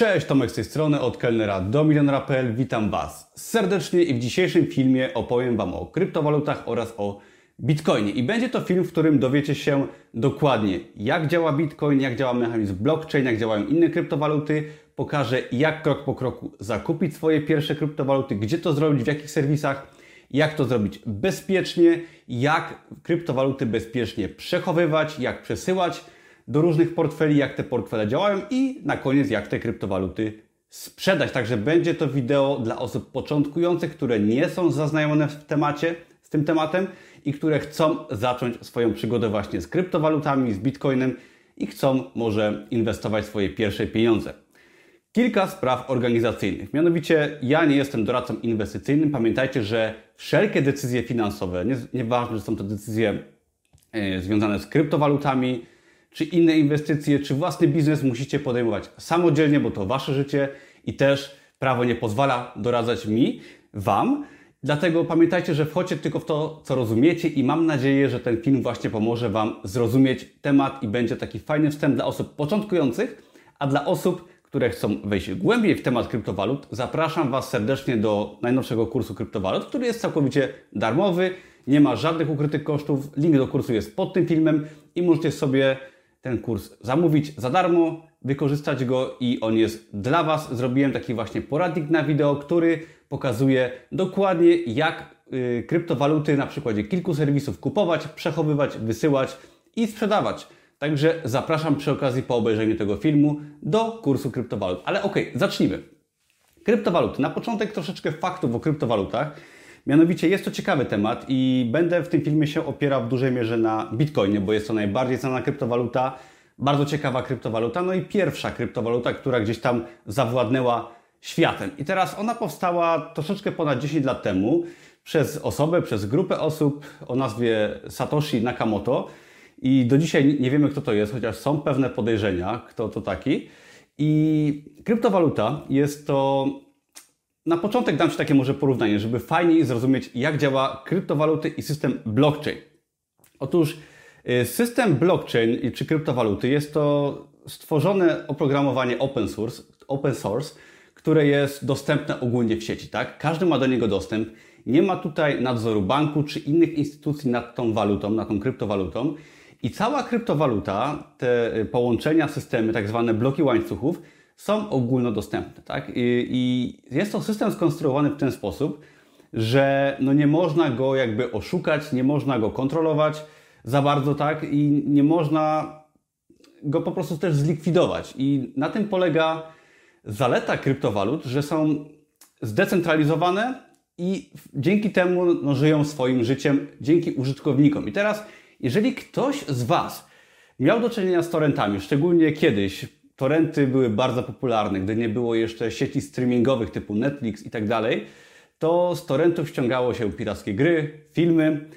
Cześć, Tomek z tej strony, od kelnera do milionera.pl. Witam Was serdecznie i w dzisiejszym filmie opowiem Wam o kryptowalutach oraz o Bitcoinie. I będzie to film, w którym dowiecie się dokładnie, jak działa Bitcoin, jak działa mechanizm blockchain, jak działają inne kryptowaluty. Pokażę, jak krok po kroku zakupić swoje pierwsze kryptowaluty, gdzie to zrobić, w jakich serwisach, jak to zrobić bezpiecznie, jak kryptowaluty bezpiecznie przechowywać, jak przesyłać do różnych portfeli, jak te portfele działają i na koniec jak te kryptowaluty sprzedać. Także będzie to wideo dla osób początkujących, które nie są zaznajomione w temacie, z tym tematem i które chcą zacząć swoją przygodę właśnie z kryptowalutami, z Bitcoinem i chcą może inwestować swoje pierwsze pieniądze. Kilka spraw organizacyjnych. Mianowicie ja nie jestem doradcą inwestycyjnym. Pamiętajcie, że wszelkie decyzje finansowe, nieważne, że są to decyzje e, związane z kryptowalutami, czy inne inwestycje, czy własny biznes musicie podejmować samodzielnie, bo to wasze życie i też prawo nie pozwala doradzać mi, wam. Dlatego pamiętajcie, że wchodźcie tylko w to, co rozumiecie i mam nadzieję, że ten film właśnie pomoże Wam zrozumieć temat i będzie taki fajny wstęp dla osób początkujących, a dla osób, które chcą wejść głębiej w temat kryptowalut, zapraszam Was serdecznie do najnowszego kursu kryptowalut, który jest całkowicie darmowy, nie ma żadnych ukrytych kosztów. Link do kursu jest pod tym filmem i możecie sobie ten kurs zamówić za darmo, wykorzystać go i on jest dla Was. Zrobiłem taki właśnie poradnik na wideo, który pokazuje dokładnie jak y, kryptowaluty na przykładzie kilku serwisów kupować, przechowywać, wysyłać i sprzedawać. Także zapraszam przy okazji po obejrzeniu tego filmu do kursu kryptowalut. Ale ok, zacznijmy. Kryptowaluty. Na początek troszeczkę faktów o kryptowalutach. Mianowicie jest to ciekawy temat i będę w tym filmie się opierał w dużej mierze na Bitcoinie, bo jest to najbardziej znana kryptowaluta, bardzo ciekawa kryptowaluta, no i pierwsza kryptowaluta, która gdzieś tam zawładnęła światem. I teraz ona powstała troszeczkę ponad 10 lat temu przez osobę, przez grupę osób o nazwie Satoshi Nakamoto. I do dzisiaj nie wiemy, kto to jest, chociaż są pewne podejrzenia, kto to taki. I kryptowaluta jest to na początek dam Ci takie może porównanie, żeby fajniej zrozumieć, jak działa kryptowaluty i system blockchain. Otóż y, system blockchain czy kryptowaluty jest to stworzone oprogramowanie open source, open source, które jest dostępne ogólnie w sieci. Tak? Każdy ma do niego dostęp. Nie ma tutaj nadzoru banku czy innych instytucji nad tą walutą, nad tą kryptowalutą. I cała kryptowaluta, te y, połączenia, systemy, tak zwane bloki łańcuchów, są ogólnodostępne. Tak? I, I, jest to system skonstruowany w ten sposób, że no nie można go jakby oszukać, nie można go kontrolować za bardzo, tak? I nie można go po prostu też zlikwidować. I na tym polega zaleta kryptowalut, że są zdecentralizowane i dzięki temu no, żyją swoim życiem dzięki użytkownikom. I teraz, jeżeli ktoś z Was miał do czynienia z torrentami, szczególnie kiedyś, Torrenty były bardzo popularne, gdy nie było jeszcze sieci streamingowych typu Netflix i tak dalej, to z torrentów ściągało się pirackie gry, filmy.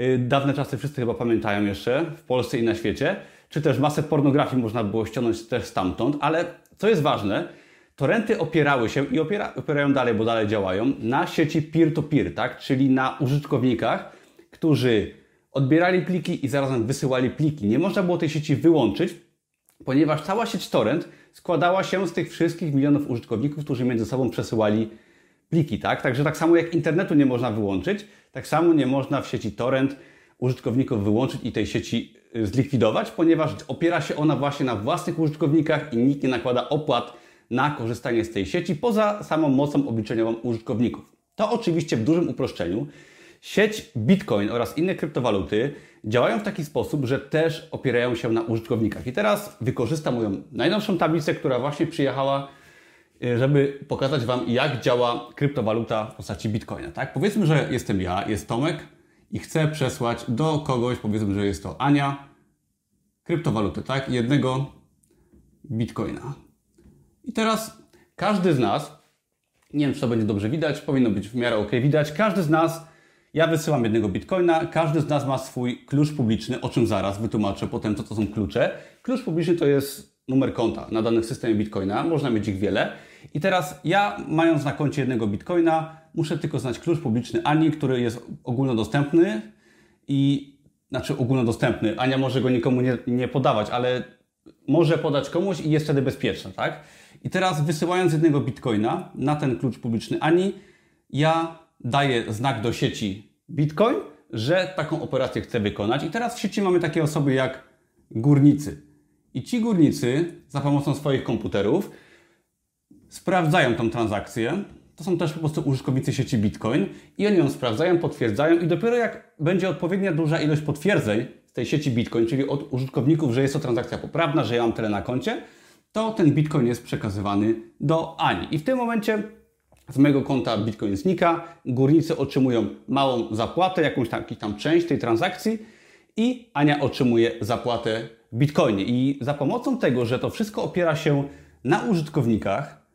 Y, dawne czasy wszyscy chyba pamiętają jeszcze w Polsce i na świecie. Czy też masę pornografii można było ściągnąć też stamtąd, ale co jest ważne, torrenty opierały się i opiera, opierają dalej, bo dalej działają, na sieci peer-to-peer, -peer, tak? czyli na użytkownikach, którzy odbierali pliki i zarazem wysyłali pliki. Nie można było tej sieci wyłączyć, ponieważ cała sieć torrent składała się z tych wszystkich milionów użytkowników, którzy między sobą przesyłali pliki, tak? Także tak samo jak internetu nie można wyłączyć, tak samo nie można w sieci torrent użytkowników wyłączyć i tej sieci y, zlikwidować, ponieważ opiera się ona właśnie na własnych użytkownikach i nikt nie nakłada opłat na korzystanie z tej sieci poza samą mocą obliczeniową użytkowników. To oczywiście w dużym uproszczeniu. Sieć Bitcoin oraz inne kryptowaluty działają w taki sposób, że też opierają się na użytkownikach. I teraz wykorzystam moją najnowszą tablicę, która właśnie przyjechała, y, żeby pokazać Wam, jak działa kryptowaluta w postaci Bitcoina. Tak? Powiedzmy, że jestem ja, jest Tomek i chcę przesłać do kogoś, powiedzmy, że jest to Ania, kryptowalutę, tak? Jednego Bitcoina. I teraz każdy z nas, nie wiem, czy to będzie dobrze widać, powinno być w miarę ok widać, każdy z nas ja wysyłam jednego bitcoina, każdy z nas ma swój klucz publiczny, o czym zaraz wytłumaczę potem, co to są klucze. Klucz publiczny to jest numer konta na danym systemie bitcoina, można mieć ich wiele. I teraz ja, mając na koncie jednego bitcoina, muszę tylko znać klucz publiczny Ani, który jest ogólnodostępny i znaczy ogólnodostępny. Ania może go nikomu nie, nie podawać, ale może podać komuś i jest wtedy bezpieczna, tak? I teraz wysyłając jednego bitcoina na ten klucz publiczny ANI, ja daję znak do sieci Bitcoin, że taką operację chcę wykonać. I teraz w sieci mamy takie osoby jak górnicy. I ci górnicy za pomocą swoich komputerów sprawdzają tą transakcję. To są też po prostu użytkownicy sieci Bitcoin i oni ją sprawdzają, potwierdzają i dopiero jak będzie odpowiednia duża ilość potwierdzeń z tej sieci Bitcoin, czyli od użytkowników, że jest to transakcja poprawna, że ja mam tyle na koncie, to ten Bitcoin jest przekazywany do Ani. I w tym momencie z mojego konta Bitcoin znika, górnicy otrzymują małą zapłatę, jakąś tam, tam część tej transakcji i Ania otrzymuje zapłatę w Bitcoinie. I za pomocą tego, że to wszystko opiera się na użytkownikach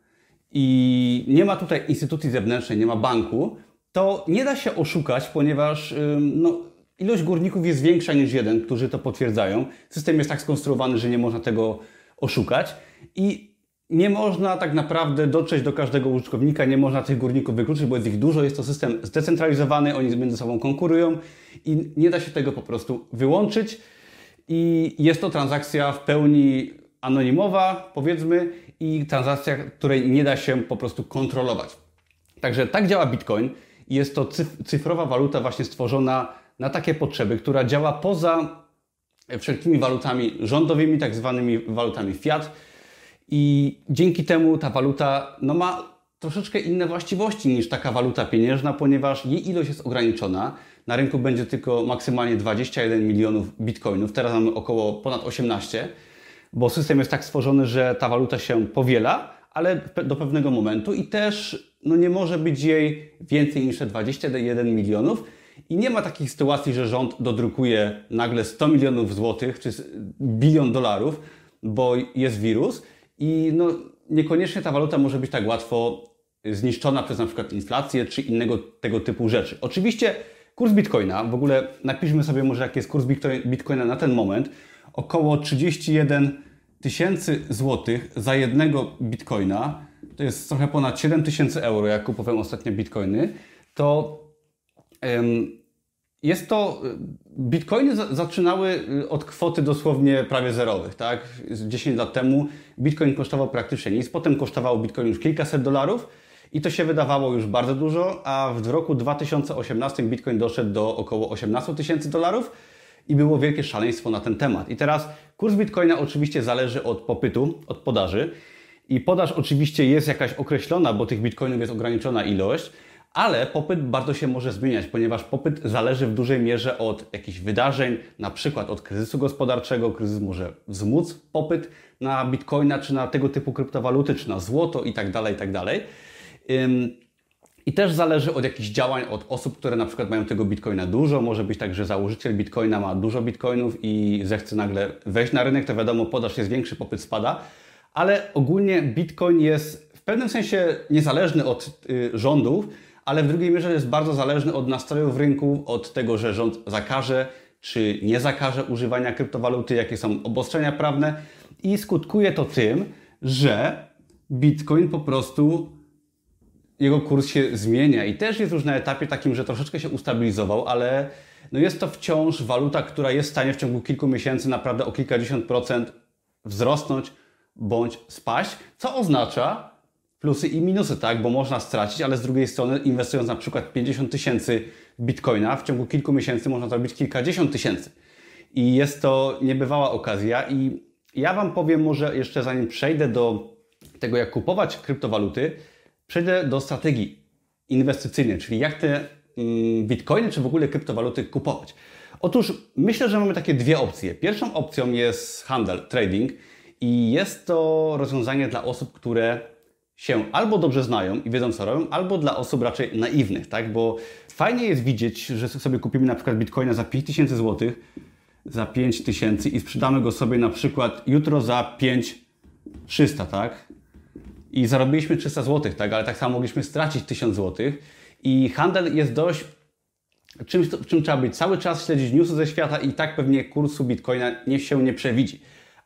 i nie ma tutaj instytucji zewnętrznej, nie ma banku, to nie da się oszukać, ponieważ no, ilość górników jest większa niż jeden, którzy to potwierdzają. System jest tak skonstruowany, że nie można tego oszukać i nie można tak naprawdę dotrzeć do każdego użytkownika, nie można tych górników wykluczyć, bo jest ich dużo, jest to system zdecentralizowany, oni między sobą konkurują i nie da się tego po prostu wyłączyć. I jest to transakcja w pełni anonimowa, powiedzmy, i transakcja, której nie da się po prostu kontrolować. Także tak działa Bitcoin. Jest to cyfrowa waluta właśnie stworzona na takie potrzeby, która działa poza wszelkimi walutami rządowymi, tak zwanymi walutami fiat i dzięki temu ta waluta no, ma troszeczkę inne właściwości niż taka waluta pieniężna, ponieważ jej ilość jest ograniczona. Na rynku będzie tylko maksymalnie 21 milionów bitcoinów, teraz mamy około ponad 18, bo system jest tak stworzony, że ta waluta się powiela, ale do pewnego momentu i też no, nie może być jej więcej niż 21 milionów. I nie ma takich sytuacji, że rząd dodrukuje nagle 100 milionów złotych czy bilion dolarów, bo jest wirus i no, niekoniecznie ta waluta może być tak łatwo zniszczona przez na przykład inflację czy innego tego typu rzeczy. Oczywiście kurs bitcoina, w ogóle napiszmy sobie może jaki jest kurs bitcoina na ten moment, około 31 tysięcy złotych za jednego bitcoina, to jest trochę ponad 7 tysięcy euro, jak kupowałem ostatnio bitcoiny, to jest to, bitcoiny zaczynały y, od kwoty dosłownie prawie zerowych, tak? 10 lat temu bitcoin kosztował praktycznie nic, potem kosztował bitcoin już kilkaset dolarów i to się wydawało już bardzo dużo, a w roku 2018 bitcoin doszedł do około 18 tysięcy dolarów i było wielkie szaleństwo na ten temat. I teraz kurs bitcoina oczywiście zależy od popytu, od podaży i podaż oczywiście jest jakaś określona, bo tych bitcoinów jest ograniczona ilość, ale popyt bardzo się może zmieniać, ponieważ popyt zależy w dużej mierze od jakichś wydarzeń, na przykład od kryzysu gospodarczego. Kryzys może wzmóc popyt na bitcoina, czy na tego typu kryptowaluty, czy na złoto i tak dalej, i tak. I też zależy od jakichś działań, od osób, które na przykład mają tego bitcoina dużo. Może być tak, że założyciel bitcoina ma dużo bitcoinów i zechce nagle wejść na rynek, to wiadomo, podaż jest większy, popyt spada. Ale ogólnie bitcoin jest w pewnym sensie niezależny od y, rządów, ale w drugiej mierze jest bardzo zależny od nastrojów rynku, od tego, że rząd zakaże czy nie zakaże używania kryptowaluty, jakie są obostrzenia prawne. I skutkuje to tym, że Bitcoin po prostu jego kurs się zmienia. I też jest już na etapie takim, że troszeczkę się ustabilizował, ale no jest to wciąż waluta, która jest w stanie w ciągu kilku miesięcy naprawdę o kilkadziesiąt procent wzrosnąć bądź spaść, co oznacza, plusy i minusy, tak? Bo można stracić, ale z drugiej strony inwestując na przykład 50 tysięcy bitcoina, w ciągu kilku miesięcy można zrobić kilkadziesiąt tysięcy. I jest to niebywała okazja i ja Wam powiem może jeszcze zanim przejdę do tego, jak kupować kryptowaluty, przejdę do strategii inwestycyjnej, czyli jak te mm, bitcoiny czy w ogóle kryptowaluty kupować. Otóż myślę, że mamy takie dwie opcje. Pierwszą opcją jest handel, trading i jest to rozwiązanie dla osób, które się albo dobrze znają i wiedzą, co robią, albo dla osób raczej naiwnych, tak? Bo fajnie jest widzieć, że sobie kupimy na przykład bitcoina za 5000 zł, za 5000 i sprzedamy go sobie na przykład jutro za 5300, tak? I zarobiliśmy 300 zł, tak? Ale tak samo mogliśmy stracić 1000 zł. I handel jest dość czymś, czym trzeba być cały czas, śledzić newsy ze świata i tak pewnie kursu bitcoina nie się nie przewidzi.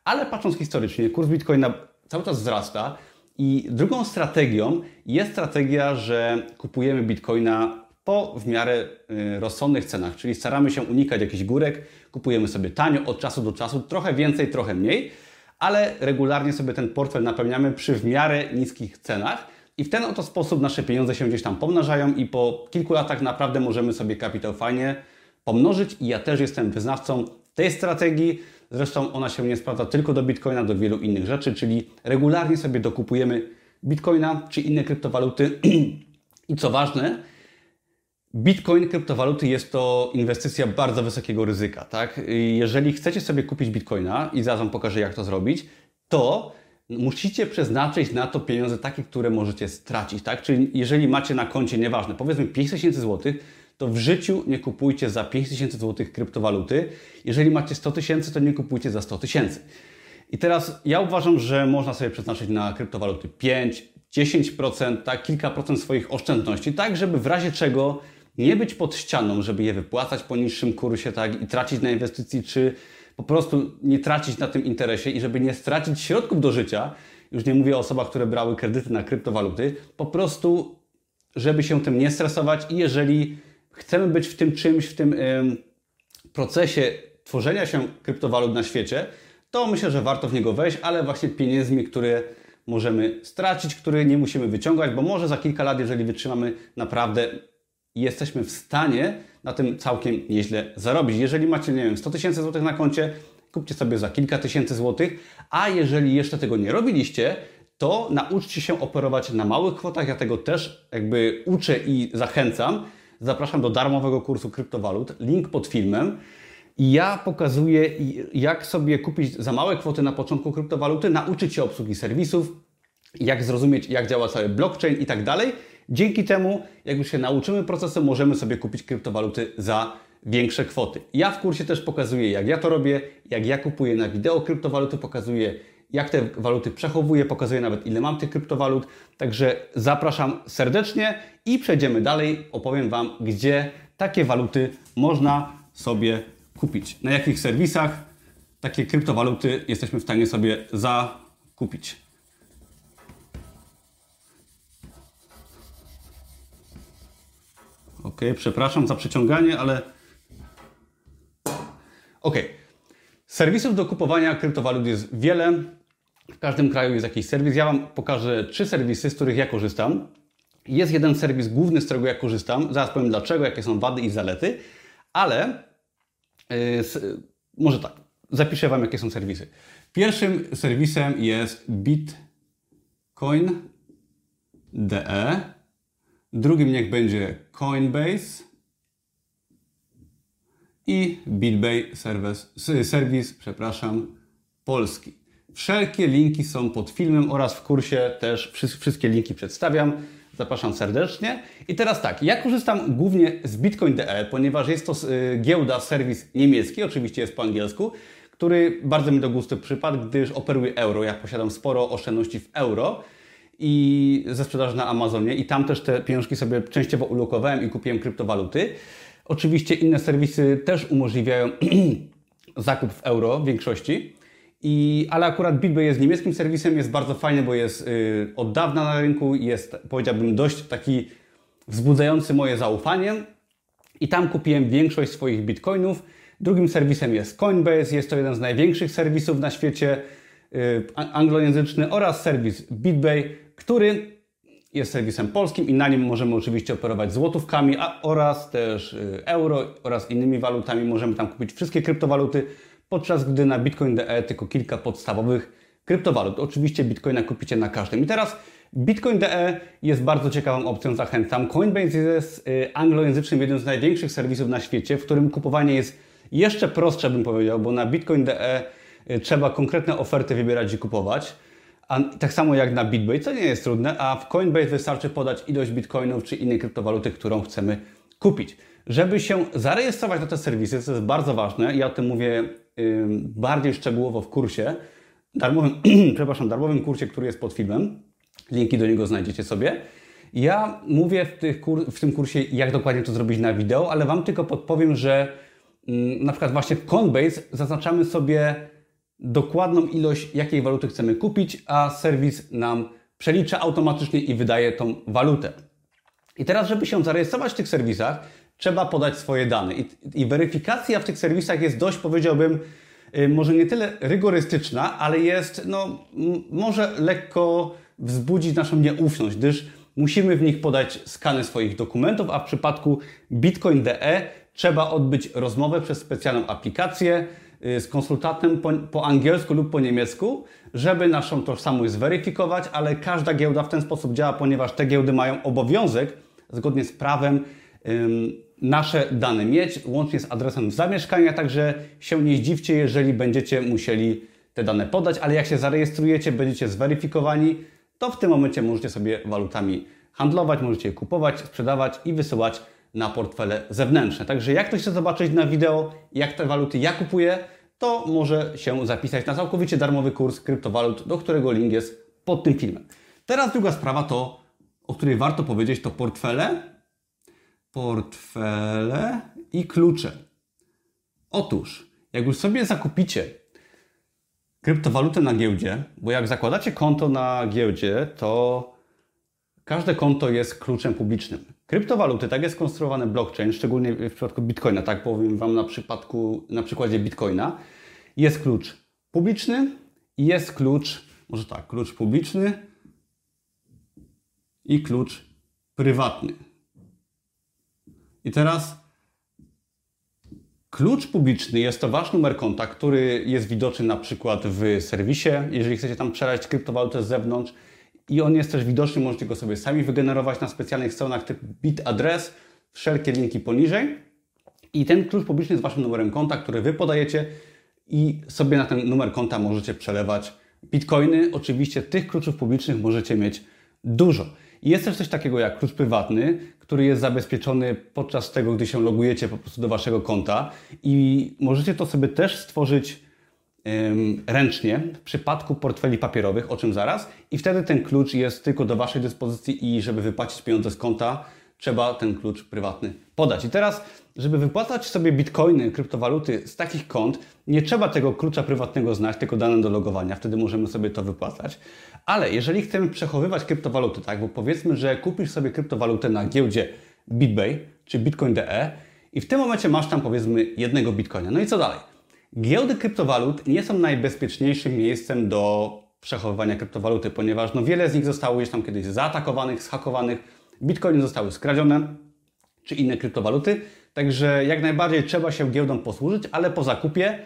Ale patrząc historycznie, kurs bitcoina cały czas wzrasta, i drugą strategią jest strategia, że kupujemy bitcoina po w miarę y, rozsądnych cenach, czyli staramy się unikać jakichś górek, kupujemy sobie tanio od czasu do czasu, trochę więcej, trochę mniej, ale regularnie sobie ten portfel napełniamy przy w miarę niskich cenach. I w ten oto sposób nasze pieniądze się gdzieś tam pomnażają i po kilku latach naprawdę możemy sobie kapitał fajnie pomnożyć. I ja też jestem wyznawcą tej strategii. Zresztą ona się nie sprawdza tylko do Bitcoina, do wielu innych rzeczy, czyli regularnie sobie dokupujemy Bitcoina czy inne kryptowaluty. I co ważne, Bitcoin, kryptowaluty jest to inwestycja bardzo wysokiego ryzyka. Tak? Jeżeli chcecie sobie kupić Bitcoina i zaraz Wam pokażę, jak to zrobić, to musicie przeznaczyć na to pieniądze takie, które możecie stracić. Tak? Czyli jeżeli macie na koncie, nieważne, powiedzmy 5000 zł, to w życiu nie kupujcie za 5000 zł kryptowaluty. Jeżeli macie 100 tysięcy, to nie kupujcie za 100 tysięcy. I teraz ja uważam, że można sobie przeznaczyć na kryptowaluty 5, 10%, tak, kilka procent swoich oszczędności, tak, żeby w razie czego nie być pod ścianą, żeby je wypłacać po niższym kursie, tak, i tracić na inwestycji, czy po prostu nie tracić na tym interesie i żeby nie stracić środków do życia, już nie mówię o osobach, które brały kredyty na kryptowaluty, po prostu, żeby się tym nie stresować i jeżeli chcemy być w tym czymś, w tym ym, procesie tworzenia się kryptowalut na świecie, to myślę, że warto w niego wejść, ale właśnie pieniędzmi, które możemy stracić, które nie musimy wyciągać, bo może za kilka lat, jeżeli wytrzymamy naprawdę jesteśmy w stanie na tym całkiem nieźle zarobić. Jeżeli macie, nie wiem, 100 tysięcy złotych na koncie, kupcie sobie za kilka tysięcy złotych, a jeżeli jeszcze tego nie robiliście, to nauczcie się operować na małych kwotach. Ja tego też jakby uczę i zachęcam. Zapraszam do darmowego kursu kryptowalut. Link pod filmem. I ja pokazuję, jak sobie kupić za małe kwoty na początku kryptowaluty, nauczyć się obsługi serwisów, jak zrozumieć, jak działa cały blockchain i tak dalej. Dzięki temu, jak już się nauczymy procesu, możemy sobie kupić kryptowaluty za większe kwoty. Ja w kursie też pokazuję, jak ja to robię, jak ja kupuję na wideo kryptowaluty, pokazuję, jak te waluty przechowuję, pokazuję nawet, ile mam tych kryptowalut. Także zapraszam serdecznie i przejdziemy dalej. Opowiem Wam, gdzie takie waluty można sobie kupić. Na jakich serwisach takie kryptowaluty jesteśmy w stanie sobie zakupić. Ok, przepraszam za przeciąganie, ale. Ok. Serwisów do kupowania kryptowalut jest wiele. W każdym kraju jest jakiś serwis. Ja Wam pokażę trzy serwisy, z których ja korzystam. Jest jeden serwis główny, z którego ja korzystam. Zaraz powiem dlaczego, jakie są wady i zalety, ale yy, może tak, zapiszę Wam, jakie są serwisy. Pierwszym serwisem jest Bitcoin.de. Drugim niech będzie Coinbase i BitBay serwis, serwis przepraszam, polski. Wszelkie linki są pod filmem oraz w kursie też wszystkie linki przedstawiam. Zapraszam serdecznie. I teraz tak, ja korzystam głównie z Bitcoin.de, ponieważ jest to y, giełda, serwis niemiecki, oczywiście jest po angielsku, który bardzo mi do gustu przypadł, gdyż operuje euro. Ja posiadam sporo oszczędności w euro i ze sprzedaży na Amazonie i tam też te pieniążki sobie częściowo ulokowałem i kupiłem kryptowaluty. Oczywiście inne serwisy też umożliwiają zakup w euro w większości. I, ale akurat BitBay jest niemieckim serwisem, jest bardzo fajny, bo jest y, od dawna na rynku, jest powiedziałbym dość taki wzbudzający moje zaufanie. I tam kupiłem większość swoich bitcoinów. Drugim serwisem jest Coinbase, jest to jeden z największych serwisów na świecie y, anglojęzyczny oraz serwis BitBay, który jest serwisem polskim i na nim możemy oczywiście operować złotówkami a, oraz też y, euro oraz innymi walutami. Możemy tam kupić wszystkie kryptowaluty, podczas gdy na Bitcoin.de tylko kilka podstawowych kryptowalut. Oczywiście Bitcoina kupicie na każdym. I teraz Bitcoin.de jest bardzo ciekawą opcją, zachęcam. Coinbase jest y, anglojęzycznym, jednym z największych serwisów na świecie, w którym kupowanie jest jeszcze prostsze, bym powiedział, bo na Bitcoin.de y, trzeba konkretne oferty wybierać i kupować. A tak samo jak na BitBay, co nie jest trudne, a w Coinbase wystarczy podać ilość bitcoinów czy innej kryptowaluty, którą chcemy kupić. Żeby się zarejestrować na te serwisy, co jest bardzo ważne, ja o tym mówię yy, bardziej szczegółowo w kursie, darmowym, przepraszam, darmowym kursie, który jest pod filmem. Linki do niego znajdziecie sobie. Ja mówię w, kur w tym kursie, jak dokładnie to zrobić na wideo, ale Wam tylko podpowiem, że yy, na przykład właśnie w Coinbase zaznaczamy sobie dokładną ilość, jakiej waluty chcemy kupić, a serwis nam przelicza automatycznie i wydaje tą walutę. I teraz, żeby się zarejestrować w tych serwisach, trzeba podać swoje dane. I, i weryfikacja w tych serwisach jest dość, powiedziałbym, y, może nie tyle rygorystyczna, ale jest, no, może lekko wzbudzić naszą nieufność, gdyż musimy w nich podać skany swoich dokumentów, a w przypadku Bitcoin.de trzeba odbyć rozmowę przez specjalną aplikację z konsultantem po, po, angielsku lub po niemiecku, żeby naszą tożsamość zweryfikować, ale każda giełda w ten sposób działa, ponieważ te giełdy mają obowiązek, zgodnie z prawem, nasze dane mieć, łącznie z adresem zamieszkania, także się nie zdziwcie, jeżeli będziecie musieli te dane podać, ale jak się zarejestrujecie, będziecie zweryfikowani, to w tym momencie możecie sobie walutami handlować, możecie je kupować, sprzedawać i wysyłać na portfele zewnętrzne. Także jak ktoś chce zobaczyć na wideo, jak te waluty ja kupuję, to może się zapisać na całkowicie darmowy kurs kryptowalut, do którego link jest pod tym filmem. Teraz druga sprawa to, o której warto powiedzieć, to portfele, portfele i klucze. Otóż, jak już sobie zakupicie kryptowalutę na giełdzie, bo jak zakładacie konto na giełdzie, to każde konto jest kluczem publicznym. Kryptowaluty, tak jest skonstruowany blockchain, szczególnie w przypadku Bitcoina, tak powiem Wam na, przypadku, na przykładzie Bitcoina, jest klucz publiczny i jest klucz, może tak, klucz publiczny i klucz prywatny. I teraz klucz publiczny jest to Wasz numer konta, który jest widoczny na przykład w serwisie, jeżeli chcecie tam przelać kryptowalutę z zewnątrz. I on jest też widoczny, możecie go sobie sami wygenerować na specjalnych stronach typu BitAddress, wszelkie linki poniżej. I ten klucz publiczny jest Waszym numerem konta, który Wy podajecie i sobie na ten numer konta możecie przelewać bitcoiny. Oczywiście tych kluczów publicznych możecie mieć dużo. Jest też coś takiego jak klucz prywatny, który jest zabezpieczony podczas tego, gdy się logujecie po prostu do Waszego konta i możecie to sobie też stworzyć ręcznie w przypadku portfeli papierowych, o czym zaraz i wtedy ten klucz jest tylko do Waszej dyspozycji i żeby wypłacić pieniądze z konta, trzeba ten klucz prywatny podać. I teraz, żeby wypłacać sobie bitcoiny, kryptowaluty z takich kont, nie trzeba tego klucza prywatnego znać, tylko dane do logowania, wtedy możemy sobie to wypłacać. Ale jeżeli chcemy przechowywać kryptowaluty, tak, bo powiedzmy, że kupisz sobie kryptowalutę na giełdzie BitBay czy Bitcoin.de i w tym momencie masz tam powiedzmy jednego bitcoina. No i co dalej? Giełdy kryptowalut nie są najbezpieczniejszym miejscem do przechowywania kryptowaluty, ponieważ no wiele z nich zostało już tam kiedyś zaatakowanych, zhakowanych, bitcoiny zostały skradzione, czy inne kryptowaluty. Także jak najbardziej trzeba się giełdą posłużyć, ale po zakupie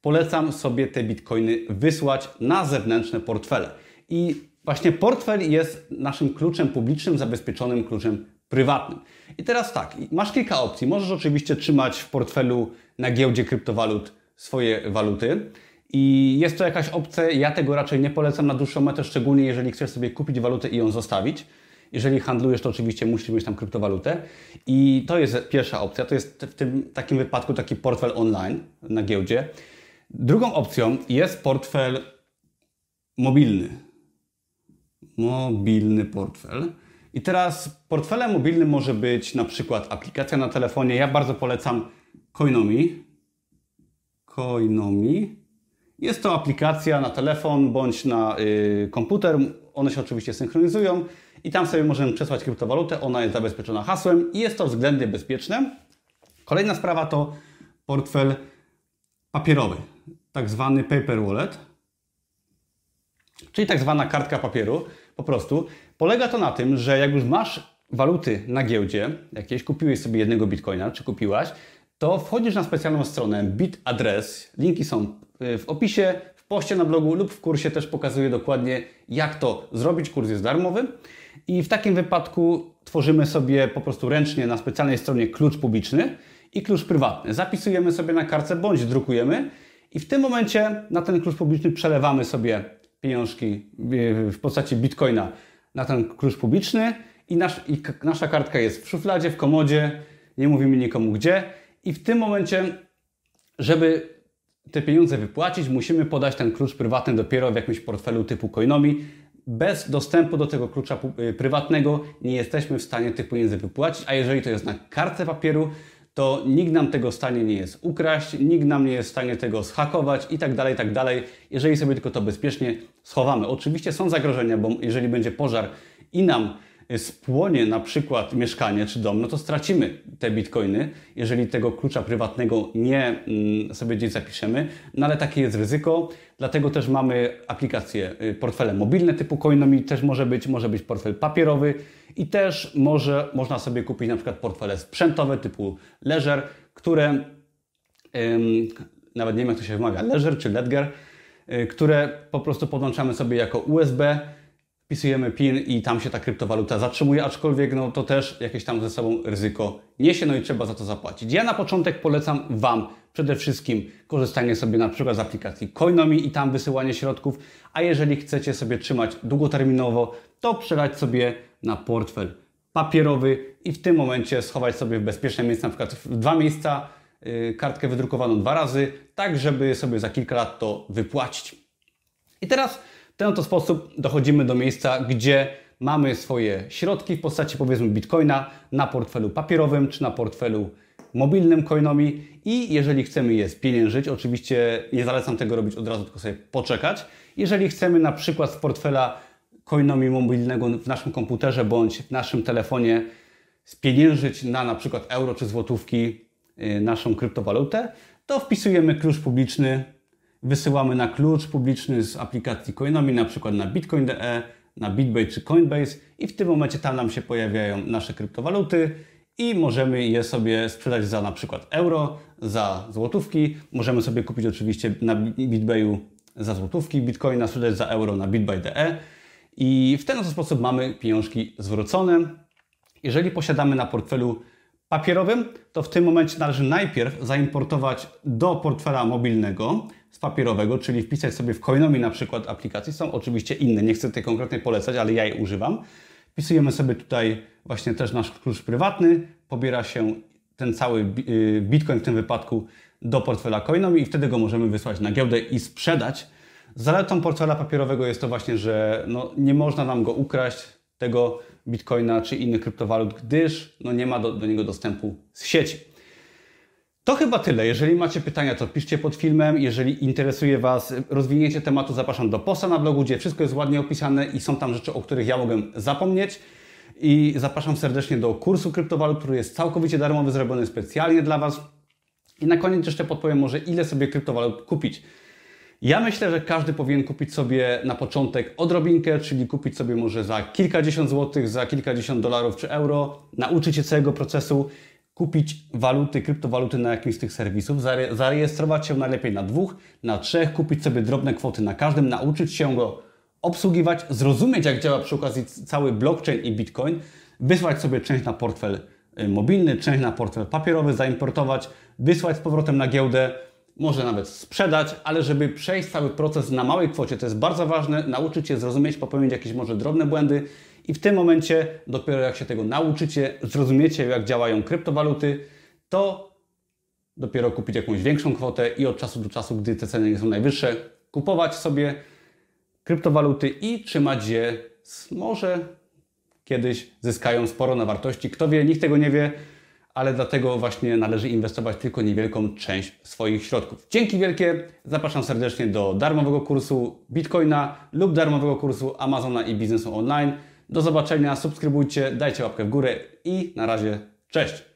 polecam sobie te bitcoiny wysłać na zewnętrzne portfele. I właśnie portfel jest naszym kluczem publicznym, zabezpieczonym kluczem prywatnym. I teraz tak, masz kilka opcji. Możesz oczywiście trzymać w portfelu na giełdzie kryptowalut swoje waluty. I jest to jakaś opcja, ja tego raczej nie polecam na dłuższą metę, szczególnie jeżeli chcesz sobie kupić walutę i ją zostawić. Jeżeli handlujesz, to oczywiście musisz mieć tam kryptowalutę. I to jest pierwsza opcja. To jest w tym takim wypadku taki portfel online na giełdzie. Drugą opcją jest portfel mobilny mobilny portfel. I teraz portfelem mobilnym może być na przykład aplikacja na telefonie. Ja bardzo polecam Coinomi. Coinomi. Jest to aplikacja na telefon bądź na y, komputer. One się oczywiście synchronizują i tam sobie możemy przesłać kryptowalutę. Ona jest zabezpieczona hasłem i jest to względnie bezpieczne. Kolejna sprawa to portfel papierowy, tak zwany paper wallet, czyli tak zwana kartka papieru. Po prostu polega to na tym, że jak już masz waluty na giełdzie, jakieś kupiłeś sobie jednego bitcoina, czy kupiłaś, to wchodzisz na specjalną stronę BitAddress. Linki są y, w opisie, w poście na blogu lub w kursie też pokazuję dokładnie, jak to zrobić. Kurs jest darmowy. I w takim wypadku tworzymy sobie po prostu ręcznie na specjalnej stronie klucz publiczny i klucz prywatny. Zapisujemy sobie na kartce bądź drukujemy i w tym momencie na ten klucz publiczny przelewamy sobie pieniążki w postaci bitcoina na ten klucz publiczny i, nasz, i nasza kartka jest w szufladzie, w komodzie, nie mówimy nikomu gdzie i w tym momencie, żeby te pieniądze wypłacić, musimy podać ten klucz prywatny dopiero w jakimś portfelu typu Coinomi. Bez dostępu do tego klucza y, prywatnego nie jesteśmy w stanie tych pieniędzy wypłacić, a jeżeli to jest na kartce papieru, to nikt nam tego w stanie nie jest ukraść, nikt nam nie jest w stanie tego schakować i tak dalej, tak dalej, jeżeli sobie tylko to bezpiecznie schowamy. Oczywiście są zagrożenia, bo jeżeli będzie pożar i nam spłonie na przykład mieszkanie czy dom, no to stracimy te bitcoiny, jeżeli tego klucza prywatnego nie mm, sobie gdzieś zapiszemy, no ale takie jest ryzyko, dlatego też mamy aplikacje, y, portfele mobilne typu Coinomi, też może być, może być portfel papierowy i też może, można sobie kupić na przykład portfele sprzętowe typu Ledger, które ym, nawet nie wiem jak to się wymawia, Ledger czy Ledger, y, które po prostu podłączamy sobie jako USB, wpisujemy PIN i tam się ta kryptowaluta zatrzymuje, aczkolwiek no, to też jakieś tam ze sobą ryzyko niesie, no i trzeba za to zapłacić. Ja na początek polecam Wam przede wszystkim korzystanie sobie na przykład z aplikacji Coinomi i tam wysyłanie środków, a jeżeli chcecie sobie trzymać długoterminowo, to przelać sobie na portfel papierowy i w tym momencie schować sobie w bezpieczne miejsce, na przykład w dwa miejsca, yy, kartkę wydrukowaną dwa razy, tak żeby sobie za kilka lat to wypłacić. I teraz ten oto sposób dochodzimy do miejsca, gdzie mamy swoje środki w postaci powiedzmy bitcoina na portfelu papierowym czy na portfelu mobilnym coinomi i jeżeli chcemy je spieniężyć, oczywiście nie zalecam tego robić od razu, tylko sobie poczekać. Jeżeli chcemy na przykład z portfela coinomi mobilnego w naszym komputerze bądź w naszym telefonie spieniężyć na na przykład euro czy złotówki y, naszą kryptowalutę, to wpisujemy klucz publiczny wysyłamy na klucz publiczny z aplikacji Coinomi, na przykład na bitcoin.de, na BitBay czy Coinbase i w tym momencie tam nam się pojawiają nasze kryptowaluty i możemy je sobie sprzedać za na przykład euro, za złotówki. Możemy sobie kupić oczywiście na BitBayu za złotówki, bitcoina sprzedać za euro na bitbuy.de i w ten sposób mamy pieniążki zwrócone. Jeżeli posiadamy na portfelu papierowym, to w tym momencie należy najpierw zaimportować do portfela mobilnego z papierowego, czyli wpisać sobie w Coinomi na przykład aplikacje. Są oczywiście inne, nie chcę tej konkretnej polecać, ale ja je używam. Wpisujemy sobie tutaj właśnie też nasz klucz prywatny, pobiera się ten cały y, Bitcoin w tym wypadku do portfela Coinomi i wtedy go możemy wysłać na giełdę i sprzedać. Zaletą portfela papierowego jest to właśnie, że no, nie można nam go ukraść, tego Bitcoina czy innych kryptowalut, gdyż no, nie ma do, do niego dostępu z sieci. To chyba tyle. Jeżeli macie pytania, to piszcie pod filmem. Jeżeli interesuje Was rozwinięcie tematu, zapraszam do posta na blogu, gdzie wszystko jest ładnie opisane i są tam rzeczy, o których ja mogę zapomnieć. I zapraszam serdecznie do kursu kryptowalut, który jest całkowicie darmowy, zrobiony specjalnie dla Was. I na koniec jeszcze podpowiem może, ile sobie kryptowalut kupić. Ja myślę, że każdy powinien kupić sobie na początek odrobinkę, czyli kupić sobie może za kilkadziesiąt złotych, za kilkadziesiąt dolarów czy euro, nauczyć się całego procesu kupić waluty, kryptowaluty na jakimś z tych serwisów, zarejestrować się najlepiej na dwóch, na trzech, kupić sobie drobne kwoty na każdym, nauczyć się go obsługiwać, zrozumieć jak działa przy okazji cały blockchain i bitcoin, wysłać sobie część na portfel y, mobilny, część na portfel papierowy, zaimportować, wysłać z powrotem na giełdę, może nawet sprzedać, ale żeby przejść cały proces na małej kwocie, to jest bardzo ważne, nauczyć się zrozumieć, popełnić jakieś może drobne błędy i w tym momencie, dopiero jak się tego nauczycie, zrozumiecie, jak działają kryptowaluty, to dopiero kupić jakąś większą kwotę i od czasu do czasu, gdy te ceny nie są najwyższe, kupować sobie kryptowaluty i trzymać je. Może kiedyś zyskają sporo na wartości. Kto wie, nikt tego nie wie, ale dlatego właśnie należy inwestować tylko niewielką część swoich środków. Dzięki wielkie, zapraszam serdecznie do darmowego kursu Bitcoina lub darmowego kursu Amazona i biznesu online. Do zobaczenia, subskrybujcie, dajcie łapkę w górę i na razie cześć!